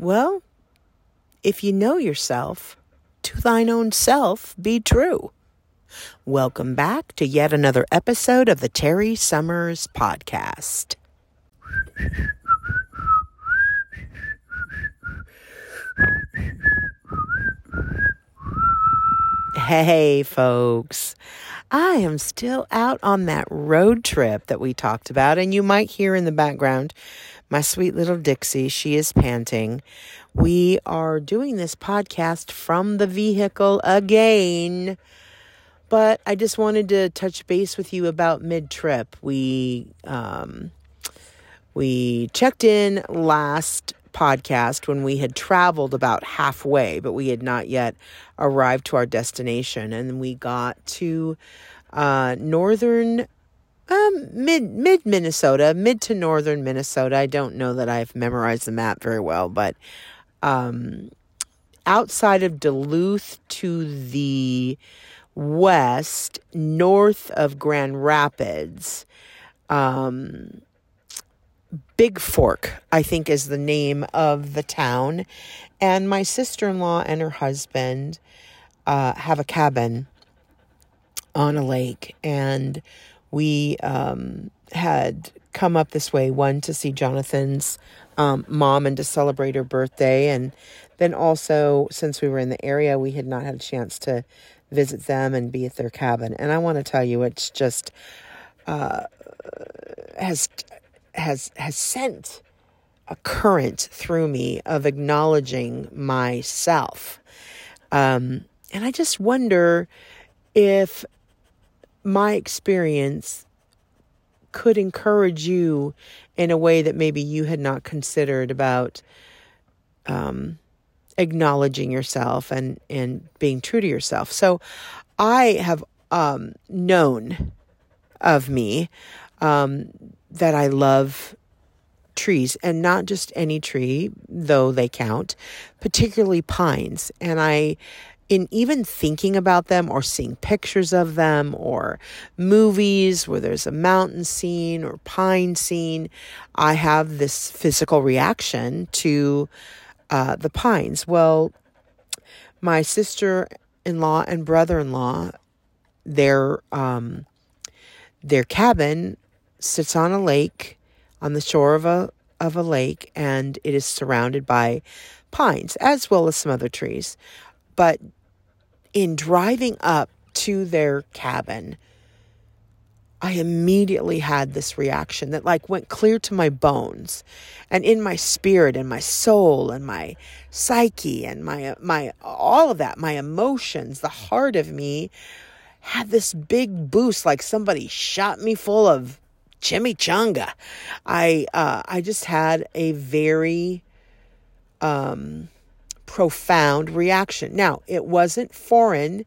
Well, if you know yourself, to thine own self be true. Welcome back to yet another episode of the Terry Summers Podcast. Hey, folks. I am still out on that road trip that we talked about, and you might hear in the background my sweet little Dixie. She is panting. We are doing this podcast from the vehicle again. But I just wanted to touch base with you about mid trip. We um, we checked in last podcast when we had traveled about halfway, but we had not yet arrived to our destination. And we got to uh, northern, um, mid mid Minnesota, mid to northern Minnesota. I don't know that I've memorized the map very well, but um, outside of Duluth to the west, north of Grand Rapids. Um, Bigfork, I think, is the name of the town. And my sister in law and her husband uh, have a cabin on a lake. And we um, had come up this way one to see Jonathan's um, mom and to celebrate her birthday. And then also, since we were in the area, we had not had a chance to visit them and be at their cabin. And I want to tell you, it's just uh, has has has sent a current through me of acknowledging myself. Um, and I just wonder if my experience could encourage you in a way that maybe you had not considered about um, acknowledging yourself and, and being true to yourself. So I have um, known of me um, that I love trees and not just any tree, though they count, particularly pines. And I, in even thinking about them or seeing pictures of them or movies where there's a mountain scene or pine scene, I have this physical reaction to uh, the pines. Well, my sister in law and brother in law, their um, their cabin sits on a lake, on the shore of a of a lake, and it is surrounded by pines as well as some other trees. But in driving up to their cabin, I immediately had this reaction that like went clear to my bones and in my spirit and my soul and my psyche and my my all of that my emotions the heart of me had this big boost like somebody shot me full of chimichanga. I uh, I just had a very um, profound reaction. Now, it wasn't foreign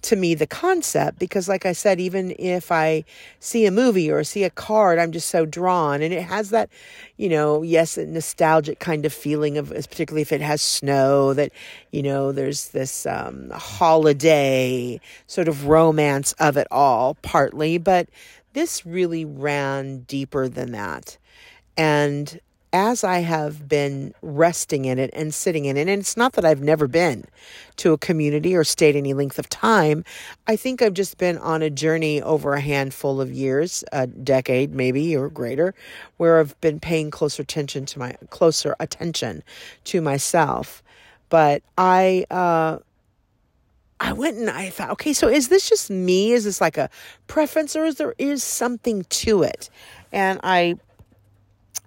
to me the concept because like I said even if I see a movie or see a card I'm just so drawn and it has that you know yes nostalgic kind of feeling of particularly if it has snow that you know there's this um, holiday sort of romance of it all partly but this really ran deeper than that. And as I have been resting in it and sitting in it, and it's not that I've never been to a community or stayed any length of time, I think I've just been on a journey over a handful of years, a decade maybe or greater, where I've been paying closer attention to my closer attention to myself. But I uh, I went and I thought, okay, so is this just me? Is this like a preference or is there is something to it? And I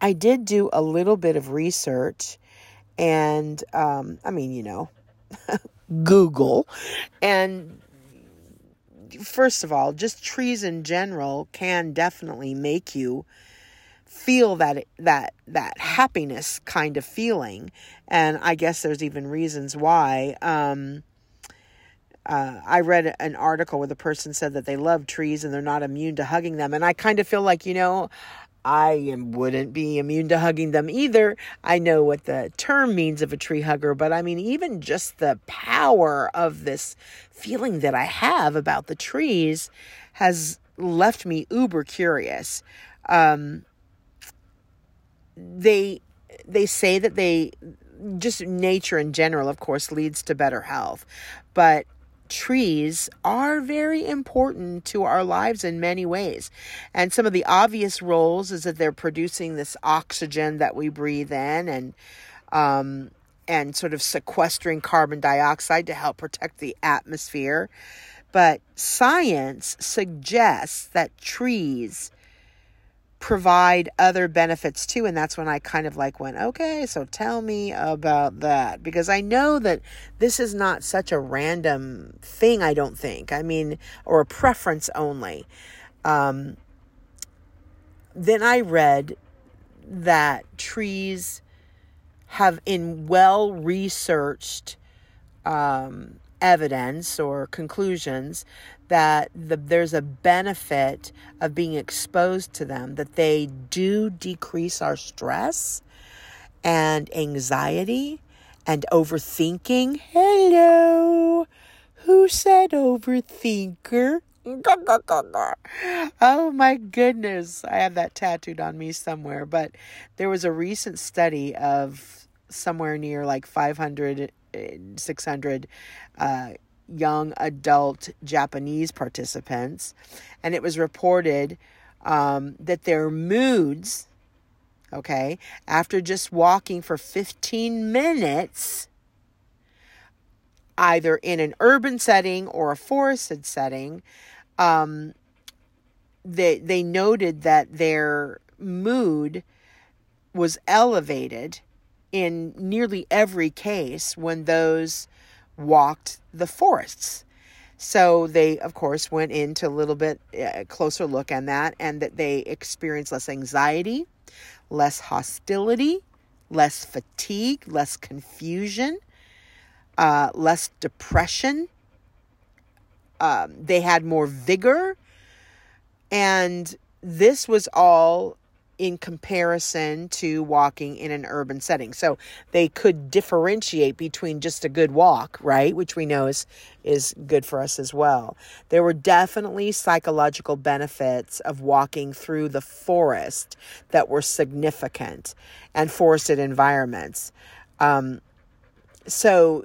I did do a little bit of research and um, I mean, you know, Google and first of all, just trees in general can definitely make you feel that that that happiness kind of feeling and i guess there's even reasons why um, uh, I read an article where the person said that they love trees and they're not immune to hugging them. And I kind of feel like, you know, I am, wouldn't be immune to hugging them either. I know what the term means of a tree hugger, but I mean, even just the power of this feeling that I have about the trees has left me uber curious. Um, they they say that they just nature in general, of course, leads to better health. But trees are very important to our lives in many ways. And some of the obvious roles is that they're producing this oxygen that we breathe in and um, and sort of sequestering carbon dioxide to help protect the atmosphere. But science suggests that trees provide other benefits too and that's when I kind of like went okay so tell me about that. Because I know that this is not such a random thing I don't think I mean or a preference only. Um, then I read that trees have in well researched um, evidence or conclusions that the, there's a benefit of being exposed to them, that they do decrease our stress and anxiety and overthinking. Hello, who said overthinker? oh my goodness, I have that tattooed on me somewhere. But there was a recent study of somewhere near like 500, 600 uh, young adult Japanese participants, and it was reported um, that their moods, okay, after just walking for 15 minutes, either in an urban setting or a forested setting, um, they they noted that their mood was elevated in nearly every case when those walked the forests. So they, of course, went into a little bit uh, closer look on that and that they experienced less anxiety, less hostility, less fatigue, less confusion, uh, less depression. Um, they had more vigor. And this was all in comparison to walking in an urban setting. So they could differentiate between just a good walk, right, which we know is is good for us as well. There were definitely psychological benefits of walking through the forest that were significant and forested environments. Um, so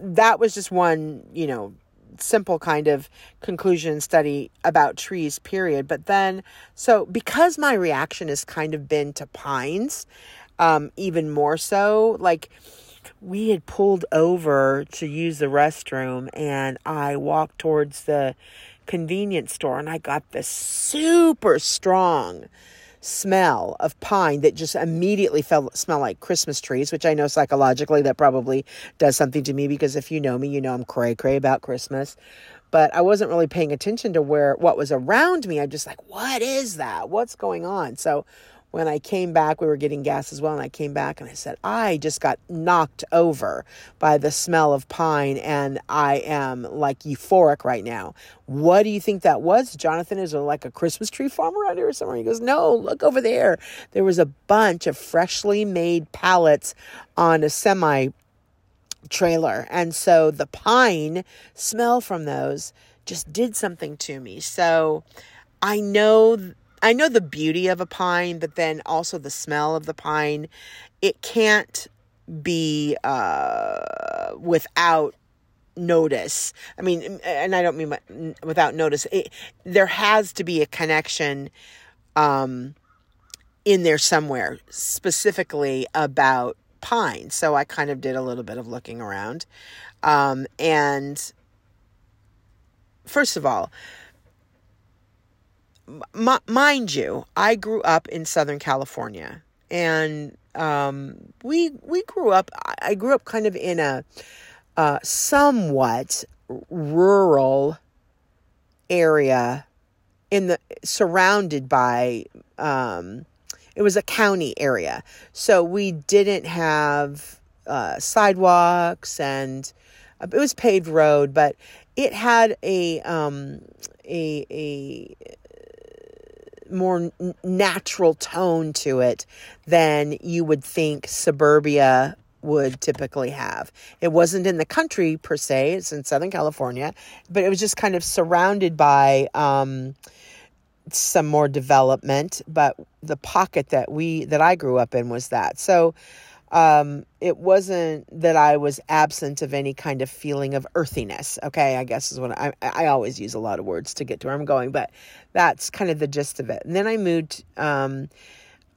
that was just one, you know, simple kind of conclusion study about trees, period. But then, so because my reaction has kind of been to pines, um, even more so, like we had pulled over to use the restroom and I walked towards the convenience store and I got this super strong smell of pine that just immediately felt smell like Christmas trees, which I know psychologically that probably does something to me because if you know me, you know I'm cray cray about Christmas. But I wasn't really paying attention to where what was around me. I'm just like, what is that? What's going on? So when I came back, we were getting gas as well. And I came back and I said, I just got knocked over by the smell of pine and I am like euphoric right now. What do you think that was, Jonathan? Is there like a Christmas tree farm around here or somewhere? He goes, No, look over there. There was a bunch of freshly made pallets on a semi trailer. And so the pine smell from those just did something to me. So I know I know the beauty of a pine, but then also the smell of the pine. It can't be uh, without notice. I mean, and I don't mean without notice. It, there has to be a connection um, in there somewhere, specifically about pine. So I kind of did a little bit of looking around. Um, and first of all, m- mind you, I grew up in Southern California, and um, we we grew up. I grew up kind of in a uh, somewhat rural area in the surrounded by um, it was a county area so we didn't have uh, sidewalks and uh, it was paved road but it had a um, a a more natural tone to it than you would think suburbia would typically have. It wasn't in the country per se, it's in Southern California, but it was just kind of surrounded by um, some more development. But the pocket that we that I grew up in was that. So um, it wasn't that I was absent of any kind of feeling of earthiness. Okay, I guess is what I I always use a lot of words to get to where I'm going, but that's kind of the gist of it. And then I moved um,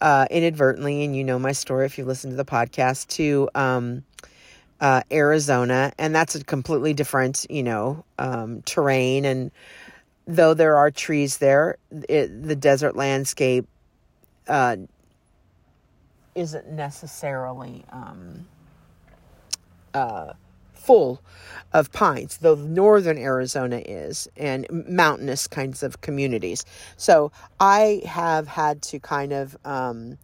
uh, inadvertently, and you know my story if you listen to the podcast to um, uh, Arizona, and that's a completely different you know um, terrain. And though there are trees there, it, the desert landscape. Uh, isn't necessarily um, uh, full of pines, though northern Arizona is, and mountainous kinds of communities. So I have had to kind of um,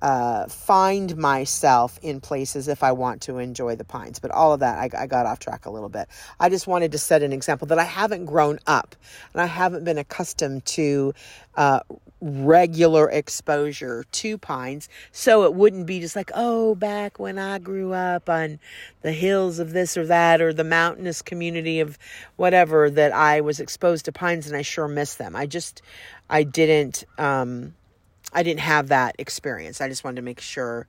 uh, find myself in places if I want to enjoy the pines. But all of that, I, I, got off track a little bit. I just wanted to set an example that I haven't grown up and I haven't been accustomed to uh, regular exposure to pines. So it wouldn't be just like, oh, back when I grew up on the hills of this or that or the mountainous community of whatever that I was exposed to pines and I sure miss them. I just, I didn't. Um, I didn't have that experience. I just wanted to make sure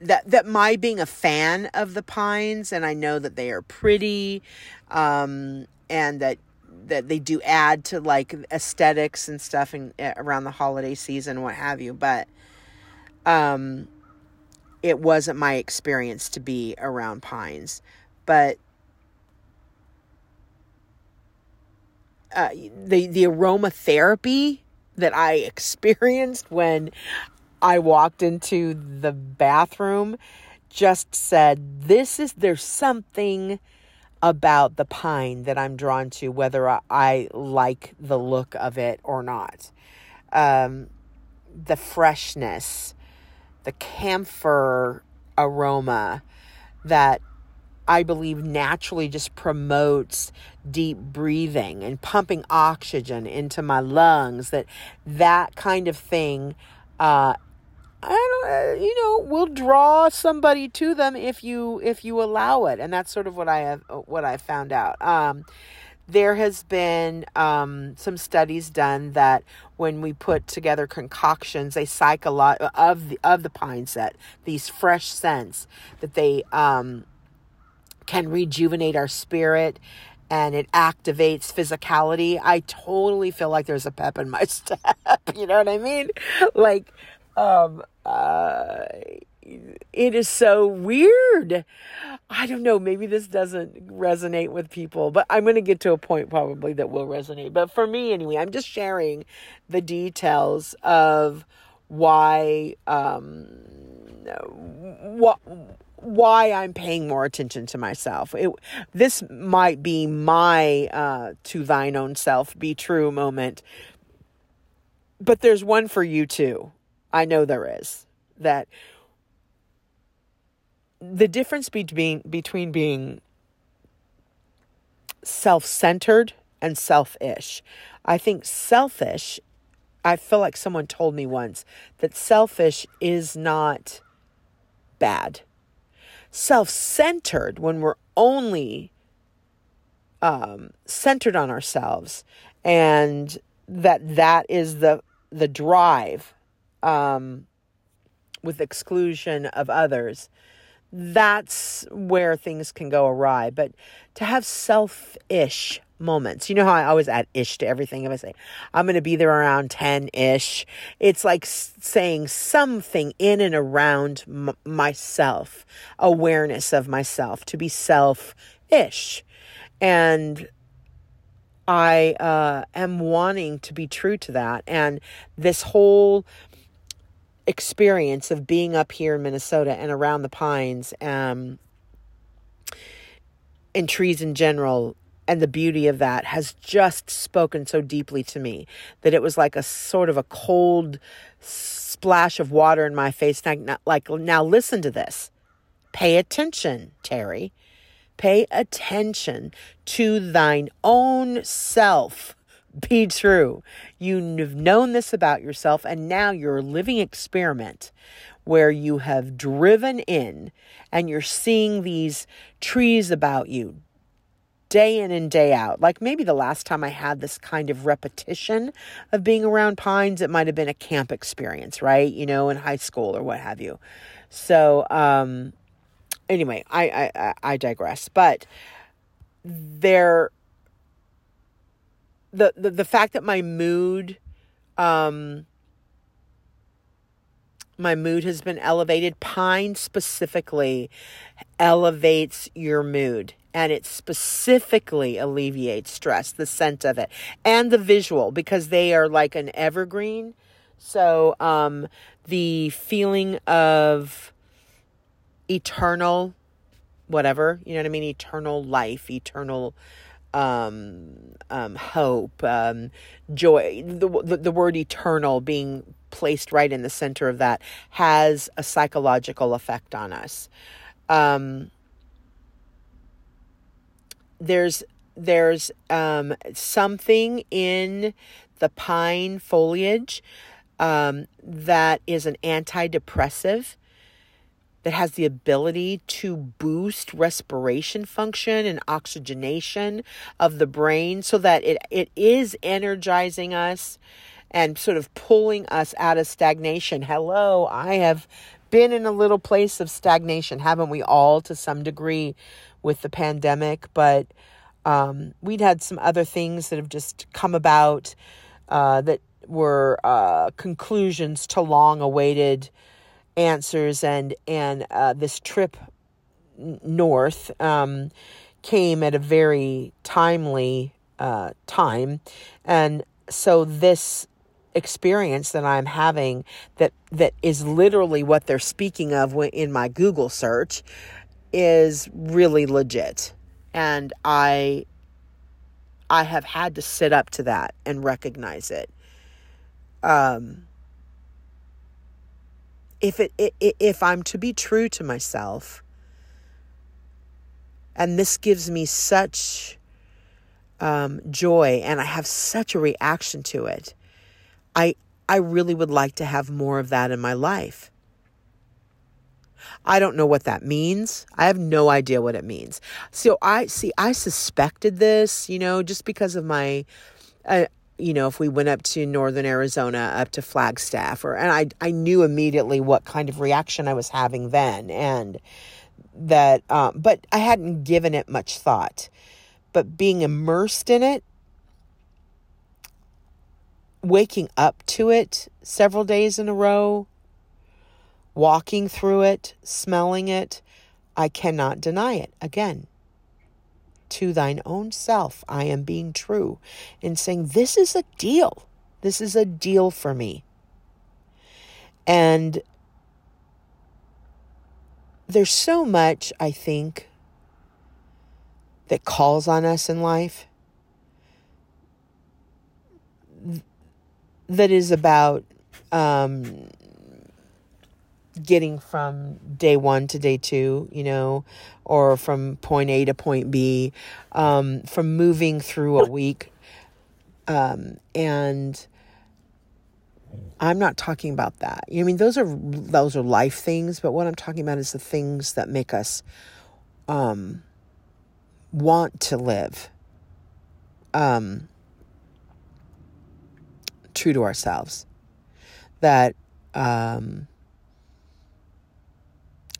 that that my being a fan of the pines and I know that they are pretty um, and that that they do add to like aesthetics and stuff and uh, around the holiday season what have you but um it wasn't my experience to be around pines. But uh, the the aromatherapy that I experienced when I walked into the bathroom just said, This is, there's something about the pine that I'm drawn to, whether I, like the look of it or not. Um, the freshness, the camphor aroma that I believe naturally just promotes deep breathing and pumping oxygen into my lungs that that kind of thing uh, I don't, uh, you know, will draw somebody to them if you if you allow it, and that's sort of what I have what I found out. Um, there has been um, some studies done that when we put together concoctions, they psych a lot of the of the pine set, these fresh scents that they um, can rejuvenate our spirit and it activates physicality. I totally feel like there's a pep in my step. you know what I mean? Like, um, uh, it is so weird. I don't know. Maybe this doesn't resonate with people, but I'm going to get to a point probably that will resonate. But for me, anyway, I'm just sharing the details of why, um, what why I'm paying more attention to myself. It, this might be my uh, to thine own self be true moment, but there's one for you too. I know there is that the difference between between being self-centered and selfish. I think selfish I feel like someone told me once that selfish is not bad self centered, when we're only um, centered on ourselves, and that that is the the drive um, with exclusion of others, that's where things can go awry. But to have selfish moments. You know how I always add ish to everything. If I say I'm going to be there around 10 ish, it's like saying something in and around m- myself, awareness of myself, to be self ish. And I uh, am wanting to be true to that. And this whole experience of being up here in Minnesota and around the pines um, and trees in general and the beauty of that has just spoken so deeply to me that it was like a sort of a cold splash of water in my face. Like, like now listen to this. Pay attention, Terry. Pay attention to thine own self. Be true. You've known this about yourself, and now you're a living experiment where you have driven in and you're seeing these trees about you, day in and day out. Like maybe the last time I had this kind of repetition of being around pines, it might have been a camp experience, right? You know, in high school or what have you. So, um, anyway, I, I, I digress. But there, the, the, the fact that my mood, um, my mood has been elevated. Pine specifically elevates your mood and it specifically alleviates stress, the scent of it and the visual because they are like an evergreen. So, um, the feeling of eternal, whatever, you know what I mean? Eternal life, eternal um, um, hope, um, joy, the, the, the word eternal being placed right in the center of that has a psychological effect on us. Um, there's there's um, something in the pine foliage um, that is an antidepressive that has the ability to boost respiration function and oxygenation of the brain so that it, it is energizing us and sort of pulling us out of stagnation. Hello, I have been in a little place of stagnation, haven't we all, to some degree, with the pandemic? But um, we'd had some other things that have just come about uh, that were uh, conclusions to long awaited answers and and uh, this trip north um, came at a very timely uh, time. And so this experience that I'm having that that is literally what they're speaking of in my Google search is really legit. And I I have had to sit up to that and recognize it. Um if it, it if I'm to be true to myself, and this gives me such um, joy, and I have such a reaction to it, I I really would like to have more of that in my life. I don't know what that means. I have no idea what it means. So I see. I suspected this, you know, just because of my. Uh, you know, if we went up to northern Arizona, up to Flagstaff, or and I I knew immediately what kind of reaction I was having then, and that, um, but I hadn't given it much thought. But being immersed in it, waking up to it several days in a row, walking through it, smelling it, I cannot deny it. Again, to thine own self, I am being true and saying, This is a deal. This is a deal for me. And there's so much, I think, that calls on us in life that is about um, getting from day one to day two, you know, or from point A to point B, um, from moving through a week. Um, and I'm not talking about that. I mean, those are those are life things, but what I'm talking about is the things that make us um, want to live um, true to ourselves. That um,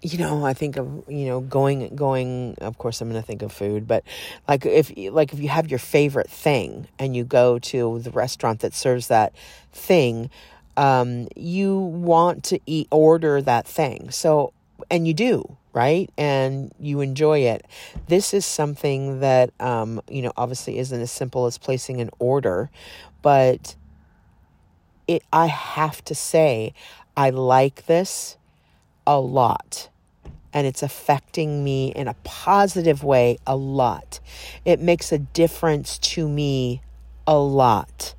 you know, I think of, you know, going, going, of course I'm going to think of food, but like if, like if you have your favorite thing and you go to the restaurant that serves that thing, um, you want to eat, order that thing. So, and you do, right? And you enjoy it. This is something that, um, you know, obviously isn't as simple as placing an order, but it, I have to say, I like this a lot and it's affecting me in a positive way a lot. It makes a difference to me a lot.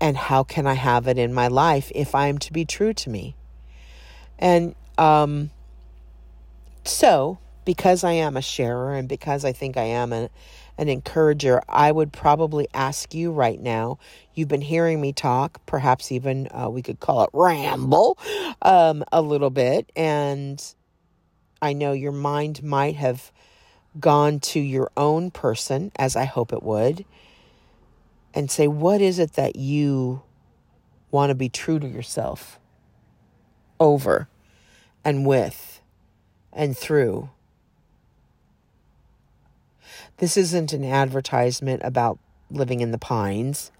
And how can I have it in my life if I am to be true to me? And um, so, because I am a sharer and because I think I am a, an encourager, I would probably ask you right now. You've been hearing me talk, perhaps even uh, we could call it ramble um, a little bit. And I know your mind might have gone to your own person, as I hope it would, and say, What is it that you want to be true to yourself over? and with and through. This isn't an advertisement about living in the pines.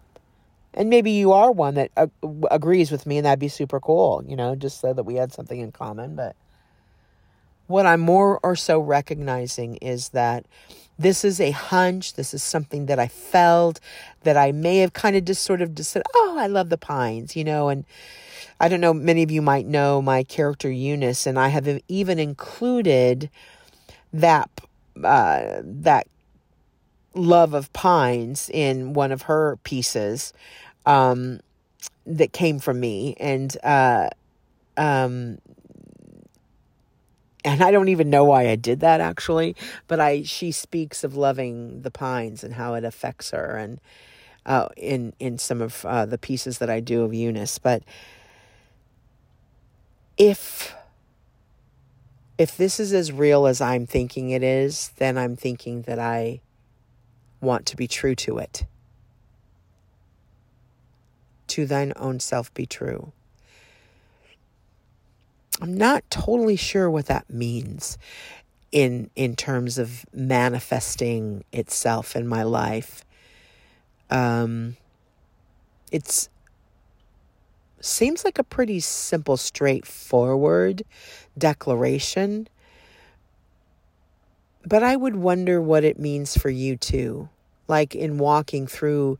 And maybe you are one that uh, agrees with me, and that'd be super cool, you know, just so that we had something in common. But what I'm more or so recognizing is that this is a hunch. This is something that I felt that I may have kind of just sort of just said, oh, I love the pines, you know, and I don't know, many of you might know my character Eunice, and I have even included that uh, that love of pines in one of her pieces um, that came from me, and uh, um, and I don't even know why I did that actually, but I she speaks of loving the pines and how it affects her, and uh, in in some of uh, the pieces that I do of Eunice, but if if this is as real as I'm thinking it is, then I'm thinking that I want to be true to it. To thine own self be true. I'm not totally sure what that means in in terms of manifesting itself in my life. Um, it's seems like a pretty simple, straightforward declaration. But I would wonder what it means for you too. Like in walking through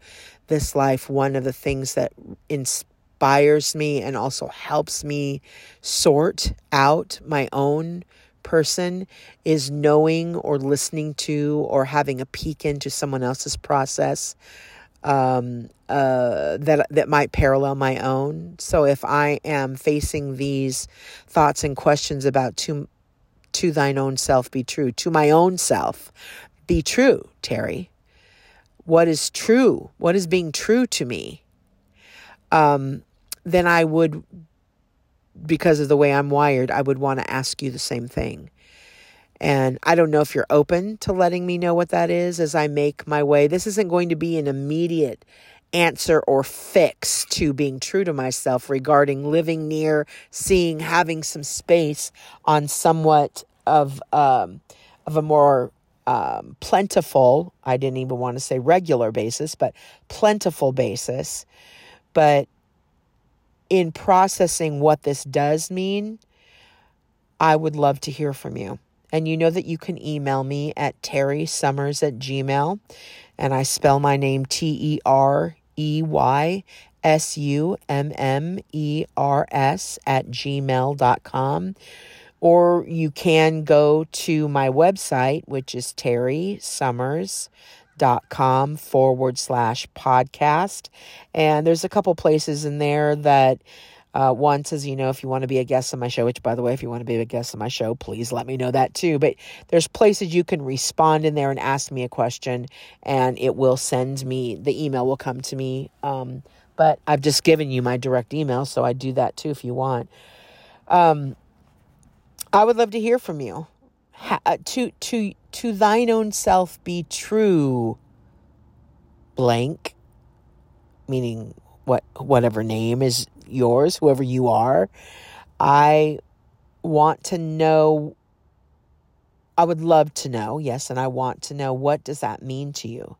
this life, one of the things that inspires me and also helps me sort out my own person is knowing or listening to or having a peek into someone else's process um, uh, that that might parallel my own. So if I am facing these thoughts and questions about to to thine own self be true, to my own self be true, Terry. What is true? What is being true to me? Um, then I would, because of the way I'm wired, I would want to ask you the same thing. And I don't know if you're open to letting me know what that is as I make my way. This isn't going to be an immediate answer or fix to being true to myself regarding living near, seeing, having some space on somewhat of um, of a more um, plentiful. I didn't even want to say regular basis, but plentiful basis. But in processing what this does mean, I would love to hear from you. And you know that you can email me at Terry Summers at Gmail. And I spell my name T E R E Y S U M M E R S at gmail.com. Or you can go to my website, which is Terry Summers dot com forward slash podcast. And there's a couple places in there that uh, says, you know, if you want to be a guest on my show, which by the way, if you want to be a guest on my show, please let me know that too. But there's places you can respond in there and ask me a question, and it will send me the email will come to me. Um, but I've just given you my direct email, so I do that too if you want. Um, I would love to hear from you. Ha- uh, to to to thine own self be true. Blank, meaning what whatever name is yours, whoever you are. I want to know I would love to know, yes, and I want to know what does that mean to you?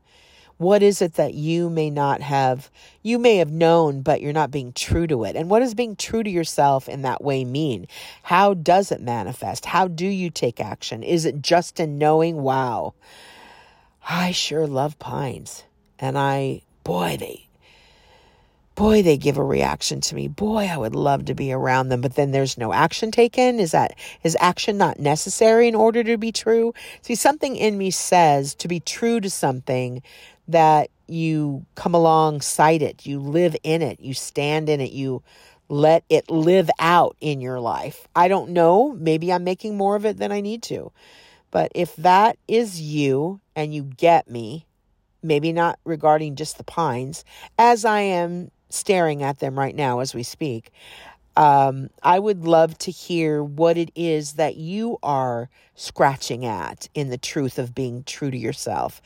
What is it that you may not have, you may have known, but you're not being true to it? And what does being true to yourself in that way mean? How does it manifest? How do you take action? Is it just in knowing, wow, I sure love pines. And I, boy, they, boy, they give a reaction to me. Boy, I would love to be around them, but then there's no action taken. Is that, is action not necessary in order to be true? See, something in me says to be true to something that you come alongside it, you live in it, you stand in it, you let it live out in your life. I don't know. Maybe I'm making more of it than I need to. But if that is you and you get me, maybe not regarding just the pines, as I am staring at them right now as we speak. Um, I would love to hear what it is that you are scratching at in the truth of being true to yourself.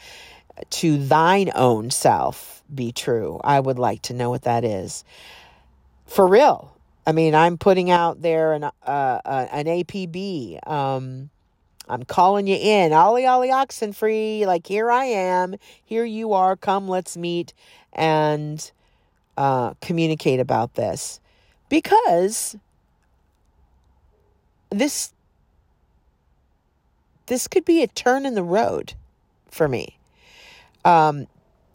To thine own self be true. I would like to know what that is. For real. I mean, I'm putting out there an uh, uh, an APB. Um, I'm calling you in, Ollie Ollie Oxen Free. Like here I am, here you are. Come, let's meet and uh, communicate about this because this this could be a turn in the road for me. Um,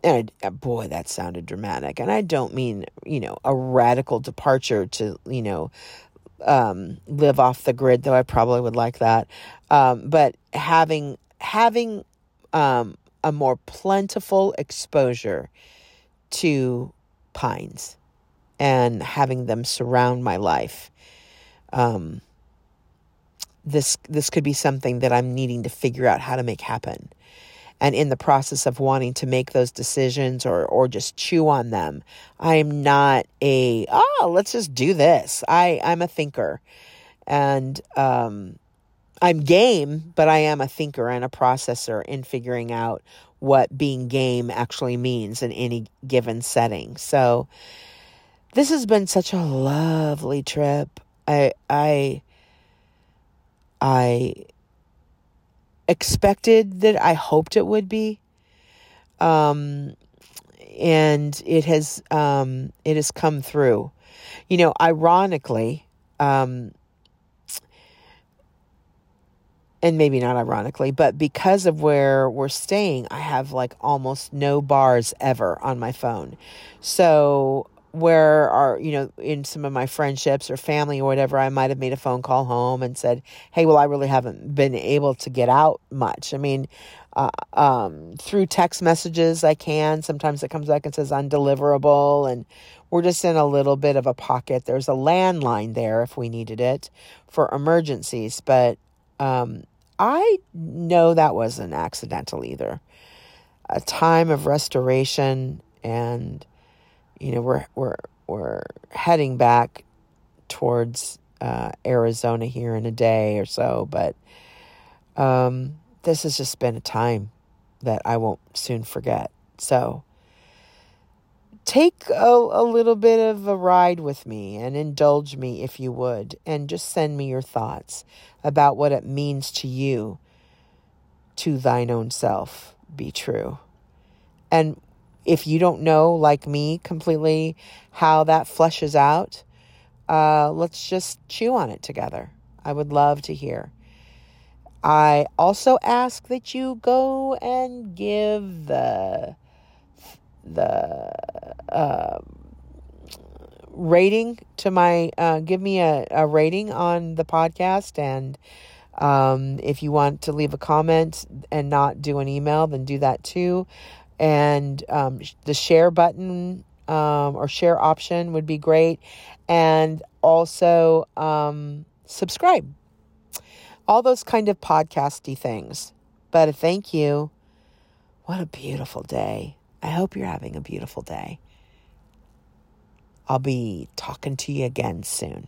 and I, uh, boy, that sounded dramatic. And I don't mean, you know, a radical departure to, you know, um, live off the grid, though I probably would like that. Um, but having having um, a more plentiful exposure to pines and having them surround my life. Um, this this could be something that I'm needing to figure out how to make happen. And in the process of wanting to make those decisions or or just chew on them i am not a oh let's just do this. I i'm a thinker. And um i'm game but i am a thinker and a processor in figuring out what being game actually means in any given setting so this has been such a lovely trip i i i expected that I hoped it would be. Um, and it has um, it has come through. You know, ironically, um, and maybe not ironically, but because of where we're staying, I have like almost no bars ever on my phone. So where are you know in some of my friendships or family or whatever i might have made a phone call home and said hey well i really haven't been able to get out much. I mean uh, um, through text messages i can. Sometimes it comes back and says undeliverable and we're just in a little bit of a pocket. There's a landline there if we needed it for emergencies but um, i know that wasn't accidental either a time of restoration and you know, we're we're we're heading back towards uh, Arizona here in a day or so, but um, this has just been a time that I won't soon forget. So take a, a little bit of a ride with me and indulge me if you would, and just send me your thoughts about what it means to you to thine own self be true. And if you don't know, like me, completely how that fleshes out, uh, let's just chew on it together. I would love to hear. I also ask that you go and give the the uh, rating to my uh, give me a, a rating on the podcast and um, if you want to leave a comment and not do an email then do that too and um, the share button um, or share option would be great. And also um, subscribe. All those kind of podcasty things. But thank you. What a beautiful day. I hope you're having a beautiful day. I'll be talking to you again soon.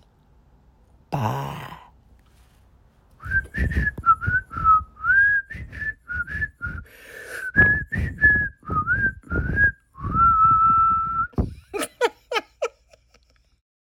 Bye.